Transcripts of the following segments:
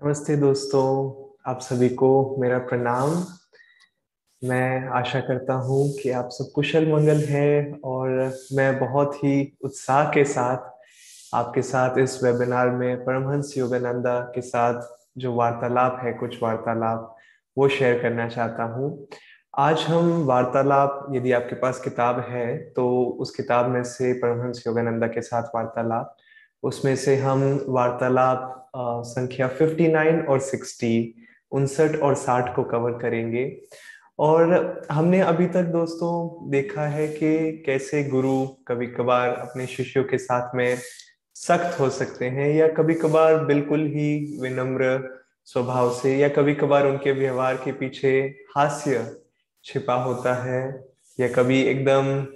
नमस्ते दोस्तों, आप सभी को मेरा प्रणाम। मैं आशा करता हूँ कि आप सब कुशल मंगल है और मैं बहुत ही उत्साह के साथ आपके साथ इस वेबिनार में परमहंस योगानंदा के साथ जो वार्तालाप है, कुछ वार्तालाप, वो शेयर करना चाहता हूँ। आज हम वार्तालाप, यदि आपके पास किताब है तो उस किताब में से परमहंस योगानंदा के साथ वार्तालाप। उसमें से हम वार्तालाप संख्या 59 और 60 उनसठ और 60 को कवर करेंगे। और हमने अभी तक दोस्तों देखा है कि कैसे गुरु कभी कभार अपने शिष्यों के साथ में सख्त हो सकते हैं या कभी कभार बिल्कुल ही विनम्र स्वभाव से या कभी कभार उनके व्यवहार के पीछे हास्य छिपा होता है या कभी एकदम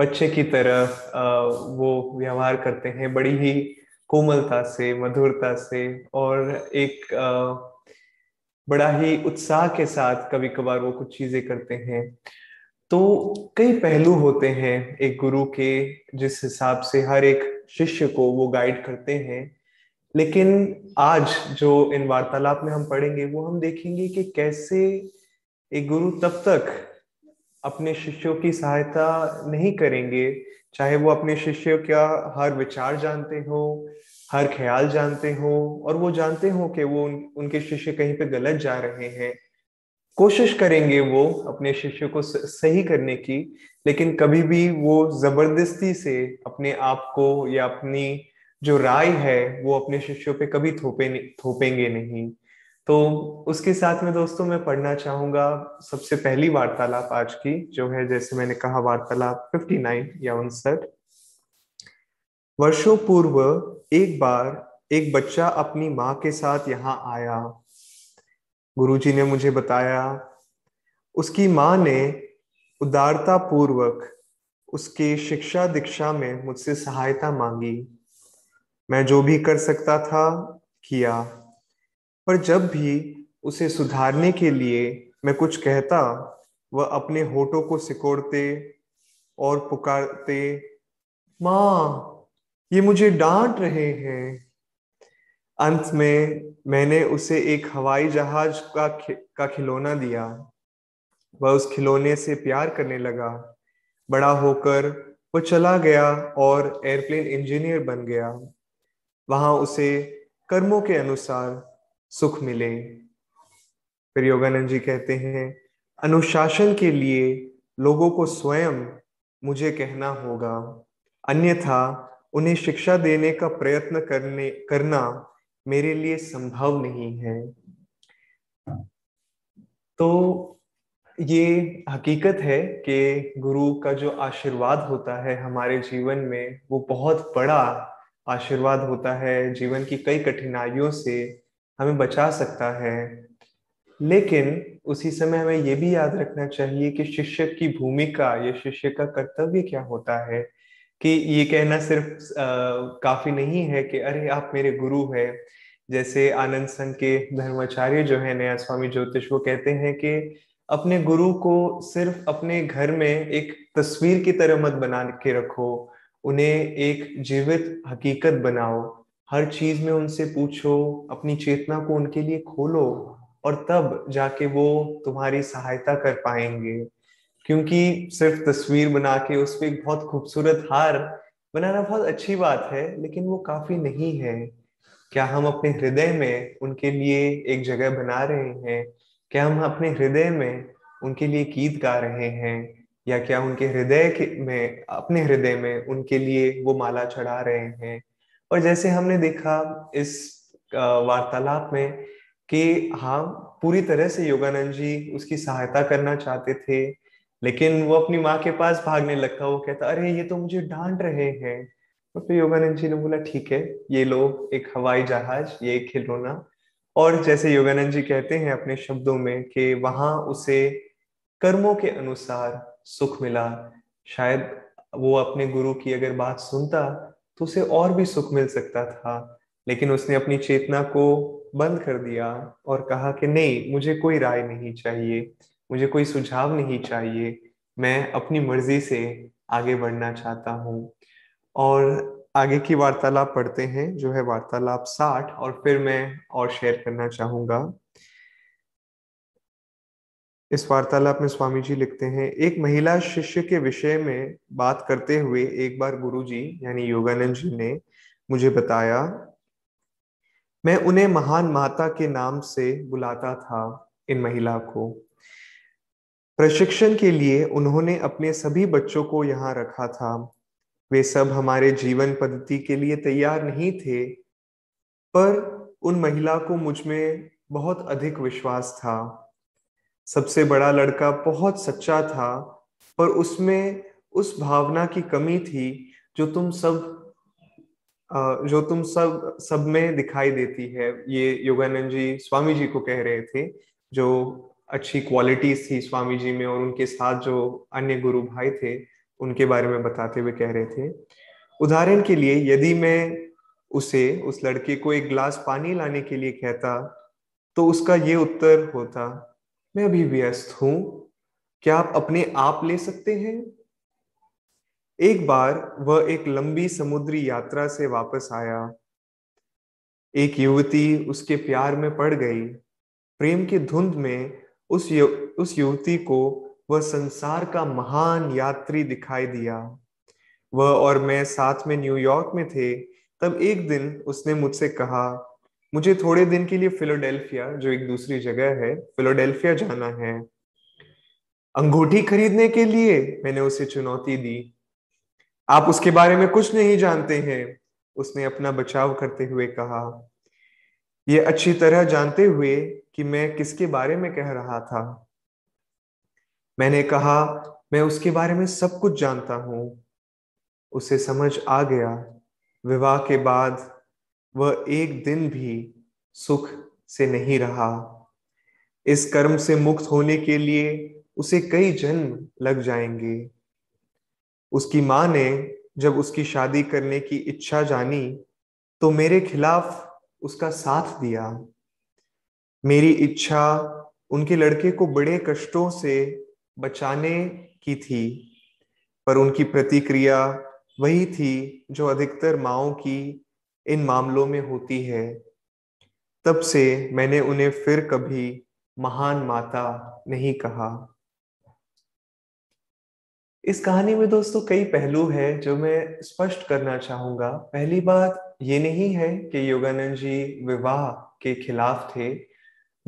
बच्चे की तरह वो व्यवहार करते हैं बड़ी ही कोमलता से, मधुरता से और एक बड़ा ही उत्साह के साथ कभी कभार वो कुछ चीज़ें करते हैं। तो कई पहलू होते हैं एक गुरु के जिस हिसाब से हर एक शिष्य को वो गाइड करते हैं, लेकिन आज जो इन वार्तालाप में हम पढ़ेंगे, वो हम देखेंगे कि कैसे एक गुरु तब तक अपने शिष्यों की सहायता नहीं करेंगे। चाहे वो अपने शिष्य का हर विचार जानते हो हर ख्याल जानते हो और वो जानते हो कि वो उन, उनके शिष्य कहीं पे गलत जा रहे हैं। कोशिश करेंगे वो अपने शिष्य को सही करने की लेकिन कभी भी वो ज़बरदस्ती से अपने आप को या अपनी जो राय है वो अपने शिष्यों पे कभी थोपे थोपेंगे नहीं। तो उसके साथ में दोस्तों मैं पढ़ना चाहूँगा सबसे पहली वार्तालाप आज की, जो है जैसे मैंने कहा वार्तालाप 59 या उनसठ। वर्षों पूर्व एक बार एक बच्चा अपनी माँ के साथ यहाँ आया। गुरुजी ने मुझे बताया, उसकी माँ ने उदारता पूर्वक उसके शिक्षा दीक्षा में मुझसे सहायता मांगी। मैं जो भी कर सकता था, किया। पर जब भी उसे सुधारने के लिए मैं कुछ कहता वह अपने होठों को सिकोड़ते और पुकारते माँ ये मुझे डांट रहे हैं। अंत में मैंने उसे एक हवाई जहाज़ का खि, का खिलौना दिया। वह उस खिलौने से प्यार करने लगा। बड़ा होकर वो चला गया और एयरप्लेन इंजीनियर बन गया। वहाँ उसे कर्मों के अनुसार सुख मिले। फिर योगानंद जी कहते हैं, अनुशासन के लिए लोगों को स्वयं मुझे कहना होगा। अन्यथा उन्हें शिक्षा देने का प्रयत्न करने, करना मेरे लिए संभव नहीं है। तो ये हकीकत है कि गुरु का जो आशीर्वाद होता है हमारे जीवन में, वो बहुत बड़ा आशीर्वाद होता है। जीवन की कई कठिनाइयों से हमें बचा सकता है। लेकिन उसी समय हमें ये भी याद रखना चाहिए कि शिष्य की भूमिका या शिष्य का कर्तव्य क्या होता है? कि ये कहना सिर्फ़ आ, काफ़ी नहीं है कि अरे आप मेरे गुरु है। जैसे आनंद संघ के धर्माचार्य जो है नया स्वामी ज्योतिष वो कहते हैं कि अपने गुरु को सिर्फ़ अपने घर में एक तस्वीर की तरह मत बना के रखो। उन्हें एक जीवित हकीकत बनाओ। हर चीज़ में उनसे पूछो, अपनी चेतना को उनके लिए खोलो और तब जाके वो तुम्हारी सहायता कर पाएँगे। क्योंकि सिर्फ़ तस्वीर बना के उस पर एक बहुत खूबसूरत हार बनाना बहुत अच्छी बात है, लेकिन वो काफ़ी नहीं है। क्या हम अपने हृदय में उनके लिए एक जगह बना रहे हैं? क्या हम अपने हृदय में उनके लिए गीत गा रहे हैं? या क्या उनके हृदय में, अपने हृदय में उनके लिए वो माला चढ़ा रहे हैं? और जैसे हमने देखा इस वार्तालाप में कि हाँ पूरी तरह से योगानंद जी उसकी सहायता करना चाहते थे, लेकिन वो अपनी माँ के पास भागने लगता वो कहता, अरे, ये तो मुझे डांट रहे हैं। तो फिर योगानंद जी ने बोला, ठीक है, ये लो, एक हवाई जहाज़, ये एक खिलौना। और जैसे योगानंद जी कहते हैं अपने शब्दों में कि वहाँ उसे कर्मों के अनुसार सुख मिला। शायद वो अपने गुरु की अगर बात सुनता तो उसे और भी सुख मिल सकता था। लेकिन उसने अपनी चेतना को बंद कर दिया और कहा कि नहीं, मुझे कोई राय नहीं चाहिए, मुझे कोई सुझाव नहीं चाहिए। मैं अपनी मर्ज़ी से आगे बढ़ना चाहता हूँ। और आगे की वार्तालाप पढ़ते हैं, जो है वार्तालाप साठ, और फिर मैं और शेयर करना चाहूँगा। इस वार्तालाप में स्वामी जी लिखते हैं, एक महिला शिष्य के विषय में बात करते हुए एक बार गुरु जी यानी योगानंद जी ने मुझे बताया, मैं उन्हें महान माता के नाम से बुलाता था इन महिला को। प्रशिक्षण के लिए उन्होंने अपने सभी बच्चों को यहाँ रखा था। वे सब हमारे जीवन पद्धति के लिए तैयार नहीं थे, पर उन महिला को मुझमें बहुत अधिक विश्वास था। सबसे बड़ा लड़का बहुत सच्चा था, पर उसमें उस भावना की कमी थी जो तुम सब जो तुम सब सब में दिखाई देती है। ये योगानंद जी स्वामी जी को कह रहे थे, जो अच्छी क्वालिटीज थी स्वामी जी में और उनके साथ जो अन्य गुरु भाई थे, उनके बारे में बताते हुए कह रहे थे। उदाहरण के लिए, यदि मैं उसे, उस लड़के को एक गिलास पानी लाने के लिए कहता तो उसका ये उत्तर होता मैं अभी व्यस्त हूँ। क्या आप अपने आप ले सकते हैं? एक बार वह एक लंबी समुद्री यात्रा से वापस आया। एक युवती उसके प्यार में पड़ गई। प्रेम की धुंध में उस यु, उस युवती को वह संसार का महान यात्री दिखाई दिया। वह और मैं साथ में न्यूयॉर्क में थे तब एक दिन उसने मुझसे कहा मुझे थोड़े दिन के लिए फिलोडेल्फिया, जो एक दूसरी जगह है, फिलोडेल्फिया जाना है। अंगूठी खरीदने के लिए मैंने उसे चुनौती दी। आप उसके बारे में कुछ नहीं जानते हैं, उसने अपना बचाव करते हुए कहा। यह अच्छी तरह जानते हुए कि मैं किसके बारे में कह रहा था। मैंने कहा, मैं उसके बारे में सब कुछ जानता हूँ। उसे समझ आ गया। विवाह के बाद वह एक दिन भी सुख से नहीं रहा। इस कर्म से मुक्त होने के लिए उसे कई जन्म लग जाएँगे। उसकी माँ ने जब उसकी शादी करने की इच्छा जानी तो मेरे खिलाफ उसका साथ दिया। मेरी इच्छा उनके लड़के को बड़े कष्टों से बचाने की थी, पर उनकी प्रतिक्रिया वही थी जो अधिकतर माओ की इन मामलों में होती है। तब से मैंने उन्हें फिर कभी महान माता नहीं कहा। इस कहानी में दोस्तों कई पहलू है जो मैं स्पष्ट करना चाहूँगा। पहली बात ये नहीं है कि योगानंद जी विवाह के खिलाफ थे।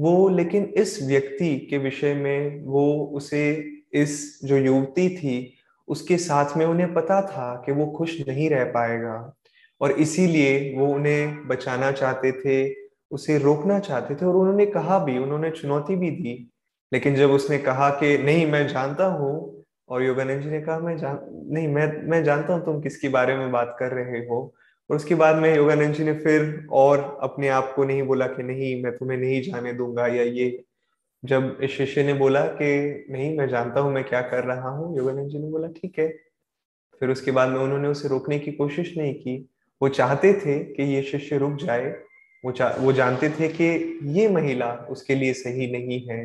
वो लेकिन इस व्यक्ति के विषय में वो उसे इस जो युवती थी, उसके साथ में उन्हें पता था कि वो खुश नहीं रह पाएगा। और इसीलिए वो उन्हें बचाना चाहते थे, उसे रोकना चाहते थे और उन्होंने कहा भी, उन्होंने चुनौती भी दी। लेकिन जब उसने कहा कि, नहीं, मैं जानता हूँ, और योगानंद जी ने कहा, मैं जान, नहीं, मैं मैं जानता हूँ तुम किसके बारे में बात कर रहे हो। और उसके बाद में योगानंद जी ने फिर और अपने आप को नहीं बोला कि, नहीं, मैं तुम्हें नहीं जाने दूँगा या ये। जब इस शिष्य ने बोला कि, नहीं, मैं जानता हूँ मैं क्या कर रहा हूँ, योगानंद जी ने बोला, ठीक है। फिर उसके बाद में उन्होंने उसे रोकने की कोशिश नहीं की। वो चाहते थे कि ये शिष्य रुक जाए, वो वो जानते थे कि ये महिला उसके लिए सही नहीं है।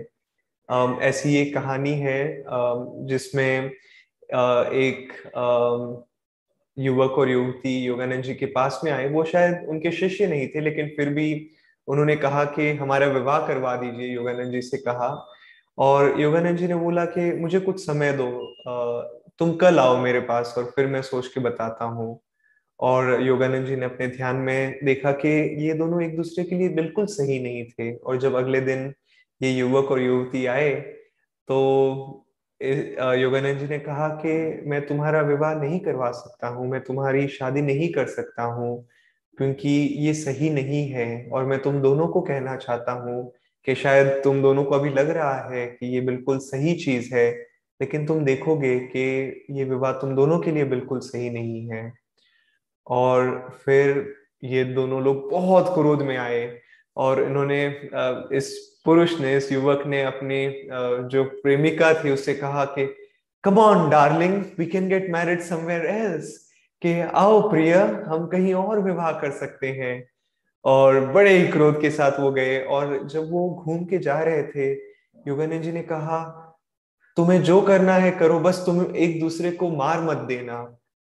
ऐसी एक कहानी है जिसमें एक युवक और युवती योगानंद जी के पास में आए। वो शायद उनके शिष्य नहीं थे, लेकिन फिर भी उन्होंने कहा कि हमारा विवाह करवा दीजिए, योगानंद जी से कहा। और योगानंद जी ने बोला कि मुझे कुछ समय दो तुम कल आओ मेरे पास और फिर मैं सोच के बताता हूँ। और योगानंद जी ने अपने ध्यान में देखा कि ये दोनों एक दूसरे के लिए बिल्कुल सही नहीं थे। और जब अगले दिन ये युवक और युवती आए तो योगानंद जी ने कहा कि मैं तुम्हारा विवाह नहीं करवा सकता हूँ, मैं तुम्हारी शादी नहीं कर सकता हूँ, क्योंकि ये सही नहीं है और मैं तुम दोनों को कहना चाहता हूँ कि शायद तुम दोनों को अभी लग रहा है कि ये बिल्कुल सही चीज़ है, लेकिन तुम देखोगे कि ये विवाह तुम दोनों के लिए बिल्कुल सही नहीं है। और फिर ये दोनों लोग बहुत क्रोध में आए और इन्होंने इस पुरुष ने, इस युवक ने अपनी जो प्रेमिका थी उससे कहा कि come on darling we can get married somewhere else कि आओ प्रिय, हम कहीं और विवाह कर सकते हैं. और बड़े ही क्रोध के साथ वो गए और जब वो घूम के जा रहे थे योगानंद जी ने कहा, तुम्हें जो करना है करो, बस तुम एक दूसरे को मार मत देना.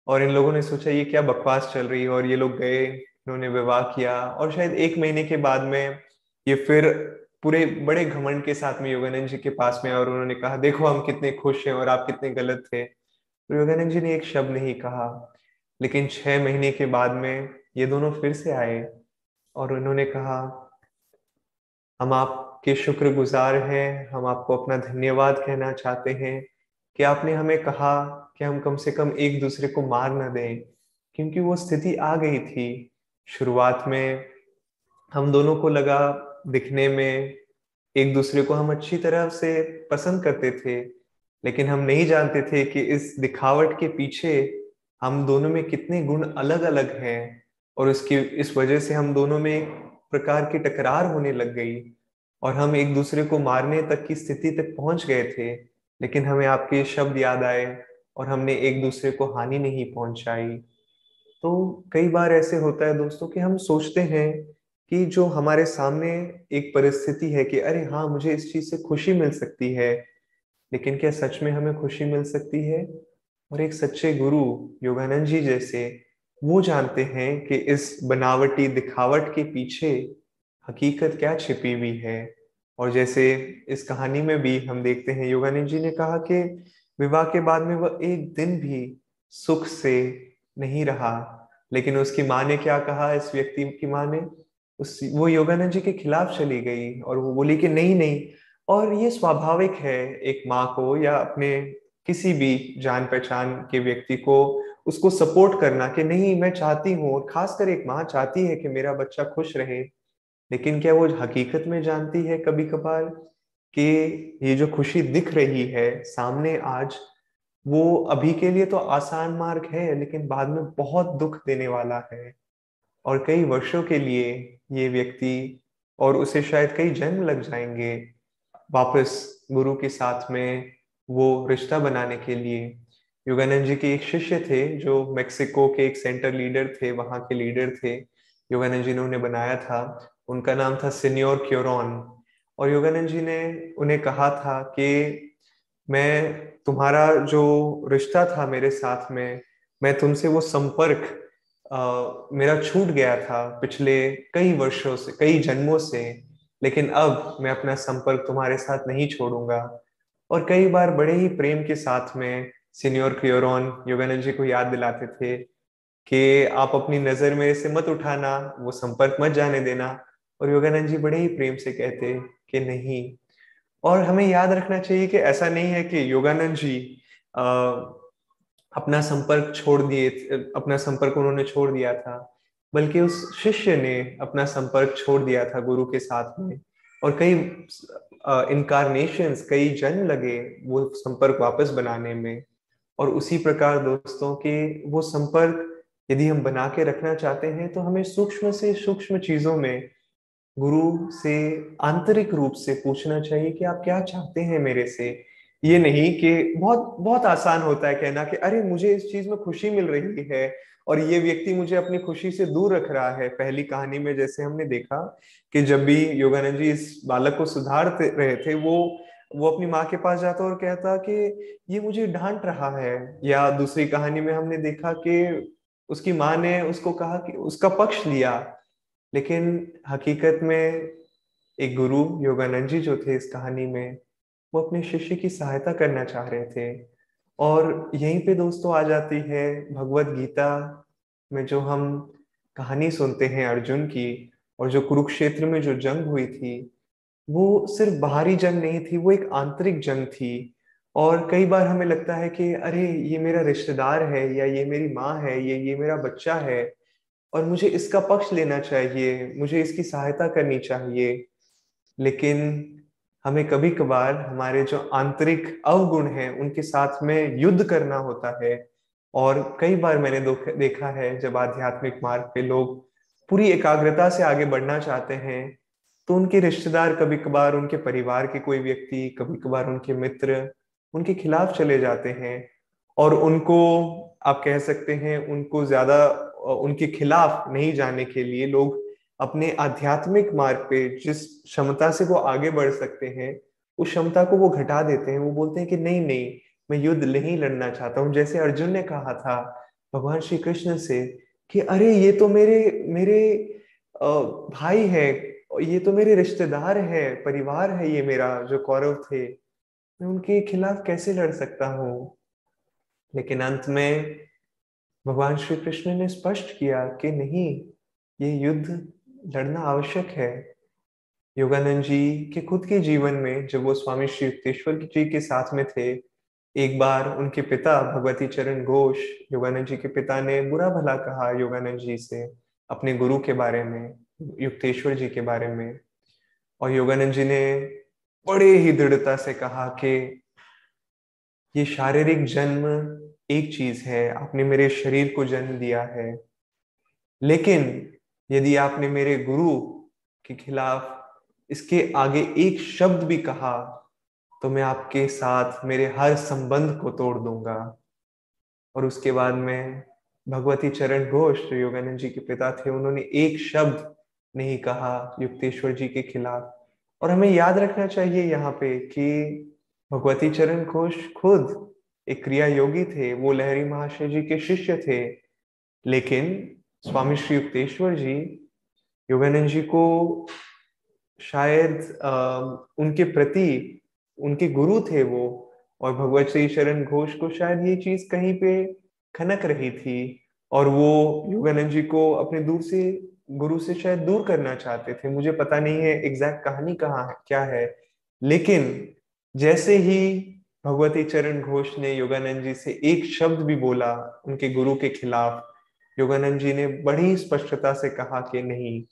और इन लोगों ने सोचा, ये क्या बकवास चल रही है? और ये लोग गए, इन्होंने विवाह किया और शायद एक महीने के बाद में ये फिर पूरे बड़े घमंड के साथ में योगानंद जी के पास में और उन्होंने कहा, देखो हम कितने खुश हैं और आप कितने गलत थे। तो योगानंद जी ने एक शब्द नहीं कहा, लेकिन छह महीने के बाद में ये दोनों फिर से आए और उन्होंने कहा, हम आपके शुक्रगुजार हैं, हम आपको अपना धन्यवाद कहना चाहते हैं कि आपने हमें कहा कि हम कम से कम एक दूसरे को मार न दें, क्योंकि वो स्थिति आ गई थी। शुरुआत में हम दोनों को लगा दिखने में एक दूसरे को हम अच्छी तरह से पसंद करते थे, लेकिन हम नहीं जानते थे कि इस दिखावट के पीछे हम दोनों में कितने गुण अलग अलग हैं और उसकी इस वजह से हम दोनों में एक प्रकार की टकरार होने लग गई और हम एक दूसरे को मारने तक की स्थिति तक पहुँच गए थे। लेकिन हमें आपके शब्द याद आए और हमने एक दूसरे को हानि नहीं पहुंचाई। तो कई बार ऐसे होता है दोस्तों कि हम सोचते हैं कि जो हमारे सामने एक परिस्थिति है कि अरे हाँ मुझे इस चीज़ से खुशी मिल सकती है, लेकिन क्या सच में हमें खुशी मिल सकती है? और एक सच्चे गुरु योगानंद जी जैसे, वो जानते हैं कि इस बनावटी दिखावट के पीछे हकीकत क्या छिपी हुई है। और जैसे इस कहानी में भी हम देखते हैं, योगानंद जी ने कहा कि विवाह के बाद में वह एक दिन भी सुख से नहीं रहा, लेकिन उसकी माँ ने क्या कहा, इस व्यक्ति की माँ ने? उस, वो योगानंद जी के खिलाफ चली गई और वो बोली कि नहीं नहीं। और ये स्वाभाविक है एक माँ को या अपने किसी भी जान पहचान के व्यक्ति को उसको सपोर्ट करना कि नहीं, मैं चाहती हूँ खासकर एक माँ चाहती है कि मेरा बच्चा खुश रहे। लेकिन क्या वो हकीकत में जानती है कभी कभार कि ये जो खुशी दिख रही है सामने आज, वो अभी के लिए तो आसान मार्ग है, लेकिन बाद में बहुत दुख देने वाला है। और कई वर्षों के लिए ये व्यक्ति और उसे शायद कई जन्म लग जाएँगे वापस गुरु के साथ में वो रिश्ता बनाने के लिए। योगानंद जी के एक शिष्य थे जो मेक्सिको के एक सेंटर लीडर थे, वहाँ के लीडर थे। योगानंद जी ने उन्हें बनाया था। उनका नाम था सीनियोर क्योरॉन। और योगानंद जी ने उन्हें कहा था कि मैं, तुम्हारा जो रिश्ता था मेरे साथ में, मैं तुमसे वो संपर्क मेरा छूट गया था पिछले कई वर्षों से, कई जन्मों से, लेकिन अब मैं अपना संपर्क तुम्हारे साथ नहीं छोड़ूँगा। और कई बार बड़े ही प्रेम के साथ में सीनियर क्योरॉन योगानंद जी को याद दिलाते थे कि आप अपनी नज़र मेरे से मत उठाना, वो संपर्क मत जाने देना। और योगानंद जी बड़े ही प्रेम से कहते कि नहीं। और हमें याद रखना चाहिए कि ऐसा नहीं है कि योगानंद जी अपना संपर्क छोड़ दिए, अपना संपर्क उन्होंने छोड़ दिया था, बल्कि उस शिष्य ने अपना संपर्क छोड़ दिया था गुरु के साथ में। और कई इनकारनेशन कई जन्म लगे वो संपर्क वापस बनाने में। और उसी प्रकार दोस्तों के वो संपर्क यदि हम बना के रखना चाहते हैं तो हमें सूक्ष्म से सूक्ष्म चीज़ों में गुरु से आंतरिक रूप से पूछना चाहिए कि आप क्या चाहते हैं मेरे से? ये नहीं कि बहुत बहुत आसान होता है कहना कि अरे मुझे इस चीज़ में खुशी मिल रही है और ये व्यक्ति मुझे अपनी खुशी से दूर रख रहा है। पहली कहानी में जैसे हमने देखा कि जब भी योगानंद जी इस बालक को सुधार रहे थे, वो वो अपनी माँ के पास जाता और कहता कि ये मुझे डांट रहा है। या दूसरी कहानी में हमने देखा कि उसकी माँ ने उसको कहा कि उसका पक्ष लिया। लेकिन हकीकत में एक गुरु योगानंद जी जो थे इस कहानी में, वो अपने शिष्य की सहायता करना चाह रहे थे। और यहीं पे दोस्तों आ जाती है भगवत गीता में जो हम कहानी सुनते हैं अर्जुन की और जो कुरुक्षेत्र में जो जंग हुई थी, वो सिर्फ़ बाहरी जंग नहीं थी, वो एक आंतरिक जंग थी। और कई बार हमें लगता है कि अरे, ये मेरा रिश्तेदार है या ये मेरी माँ है ये ये मेरा बच्चा है और मुझे इसका पक्ष लेना चाहिए, मुझे इसकी सहायता करनी चाहिए। लेकिन हमें कभी कभार हमारे जो आंतरिक अवगुण हैं, उनके साथ में युद्ध करना होता है। और कई बार मैंने देखा है, जब आध्यात्मिक मार्ग पे लोग पूरी एकाग्रता से आगे बढ़ना चाहते हैं तो उनके रिश्तेदार कभी कभार, उनके परिवार के कोई व्यक्ति, कभी कभार उनके मित्र, उनके खिलाफ चले जाते हैं। और उनको, आप कह सकते हैं, उनको ज़्यादा उनके खिलाफ नहीं जाने के लिए लोग अपने आध्यात्मिक मार्ग पे जिस क्षमता से वो आगे बढ़ सकते हैं, उस क्षमता को वो घटा देते हैं। वो बोलते हैं कि नहीं नहीं, मैं युद्ध नहीं लड़ना चाहता हूँ। जैसे अर्जुन ने कहा था भगवान श्री कृष्ण से कि अरे, ये तो मेरे मेरे भाई है, ये तो मेरे रिश्तेदार है, परिवार है ये मेरा, जो कौरव थे। मैं उनके खिलाफ कैसे लड़ सकता हूँ? लेकिन अंत में भगवान श्री कृष्ण ने स्पष्ट किया कि नहीं, ये युद्ध लड़ना आवश्यक है। योगानंद जी के खुद के जीवन में जब वो स्वामी श्री युक्तेश्वर जी के साथ में थे, एक बार उनके पिता भगवती चरण घोष, योगानंद जी के पिता ने बुरा भला कहा योगानंद जी से अपने गुरु के बारे में, युक्तेश्वर जी के बारे में। और योगानंद जी ने बड़े ही दृढ़ता से कहा कि ये शारीरिक जन्म एक चीज़ है, आपने मेरे शरीर को जन्म दिया है। लेकिन यदि आपने मेरे गुरु के खिलाफ इसके आगे एक शब्द भी कहा तो मैं आपके साथ मेरे हर संबंध को तोड़ दूँगा। और उसके बाद में भगवती चरण घोष जो योगानंद जी के पिता थे, उन्होंने एक शब्द नहीं कहा युक्तेश्वर जी के खिलाफ। और हमें याद रखना चाहिए यहाँ पे कि भगवती चरण घोष खुद एक क्रिया योगी थे वो लहरी महाशय जी के शिष्य थे। लेकिन स्वामी श्री युक्तेश्वर जी योगानंद जी को शायद आ, उनके प्रति उनके गुरु थे वो और भगवत श्री शरण घोष को शायद ये चीज़ कहीं पे खनक रही थी और वो योगानंद जी को अपने दूर से गुरु से शायद दूर करना चाहते थे। मुझे पता नहीं है एग्जैक्ट कहानी कहाँ क्या है। लेकिन जैसे ही भगवती चरण घोष ने योगानंद जी से एक शब्द भी बोला उनके गुरु के खिलाफ। योगानंद जी ने बड़ी स्पष्टता से कहा कि नहीं,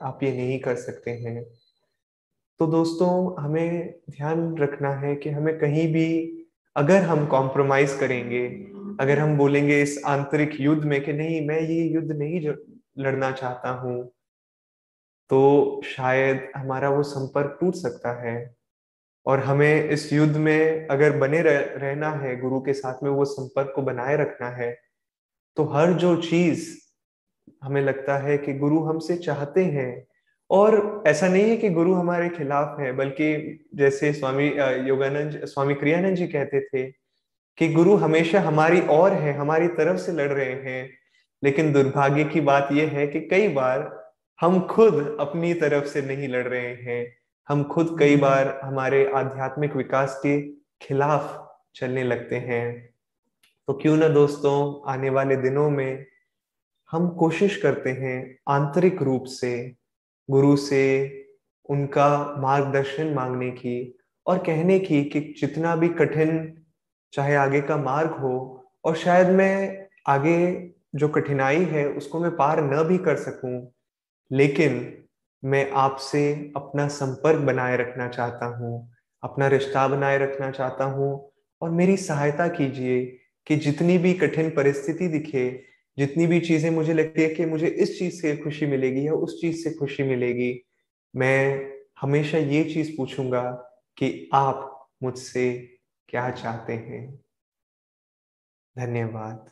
आप ये नहीं कर सकते हैं। तो दोस्तों, हमें ध्यान रखना है कि हमें कहीं भी अगर हम कॉम्प्रोमाइज करेंगे, अगर हम बोलेंगे इस आंतरिक युद्ध में कि नहीं, मैं ये युद्ध नहीं लड़ना चाहता हूँ तो शायद हमारा वो संपर्क टूट सकता है। और हमें इस युद्ध में अगर बने रह, रहना है गुरु के साथ में वो संपर्क को बनाए रखना है तो हर जो चीज़ हमें लगता है कि गुरु हमसे चाहते हैं। और ऐसा नहीं है कि गुरु हमारे खिलाफ है बल्कि जैसे स्वामी योगानंद स्वामी क्रियानंद जी कहते थे कि गुरु हमेशा हमारी और है हमारी तरफ़ से लड़ रहे हैं। लेकिन दुर्भाग्य की बात यह है कि कई बार हम खुद अपनी तरफ़ से नहीं लड़ रहे हैं। हम खुद कई बार हमारे आध्यात्मिक विकास के खिलाफ चलने लगते हैं। तो क्यों ना दोस्तों आने वाले दिनों में हम कोशिश करते हैं आंतरिक रूप से गुरु से उनका मार्गदर्शन मांगने की और कहने की कि जितना भी कठिन चाहे आगे का मार्ग हो और शायद मैं आगे जो कठिनाई है उसको मैं पार न भी कर सकूँ। लेकिन मैं आपसे अपना संपर्क बनाए रखना चाहता हूँ, अपना रिश्ता बनाए रखना चाहता हूँ और मेरी सहायता कीजिए कि जितनी भी कठिन परिस्थिति दिखे, जितनी भी चीज़ें मुझे लगती है कि मुझे इस चीज़ से खुशी मिलेगी या उस चीज़ से खुशी मिलेगी, मैं हमेशा ये चीज़ पूछूँगा कि आप मुझसे क्या चाहते हैं। धन्यवाद।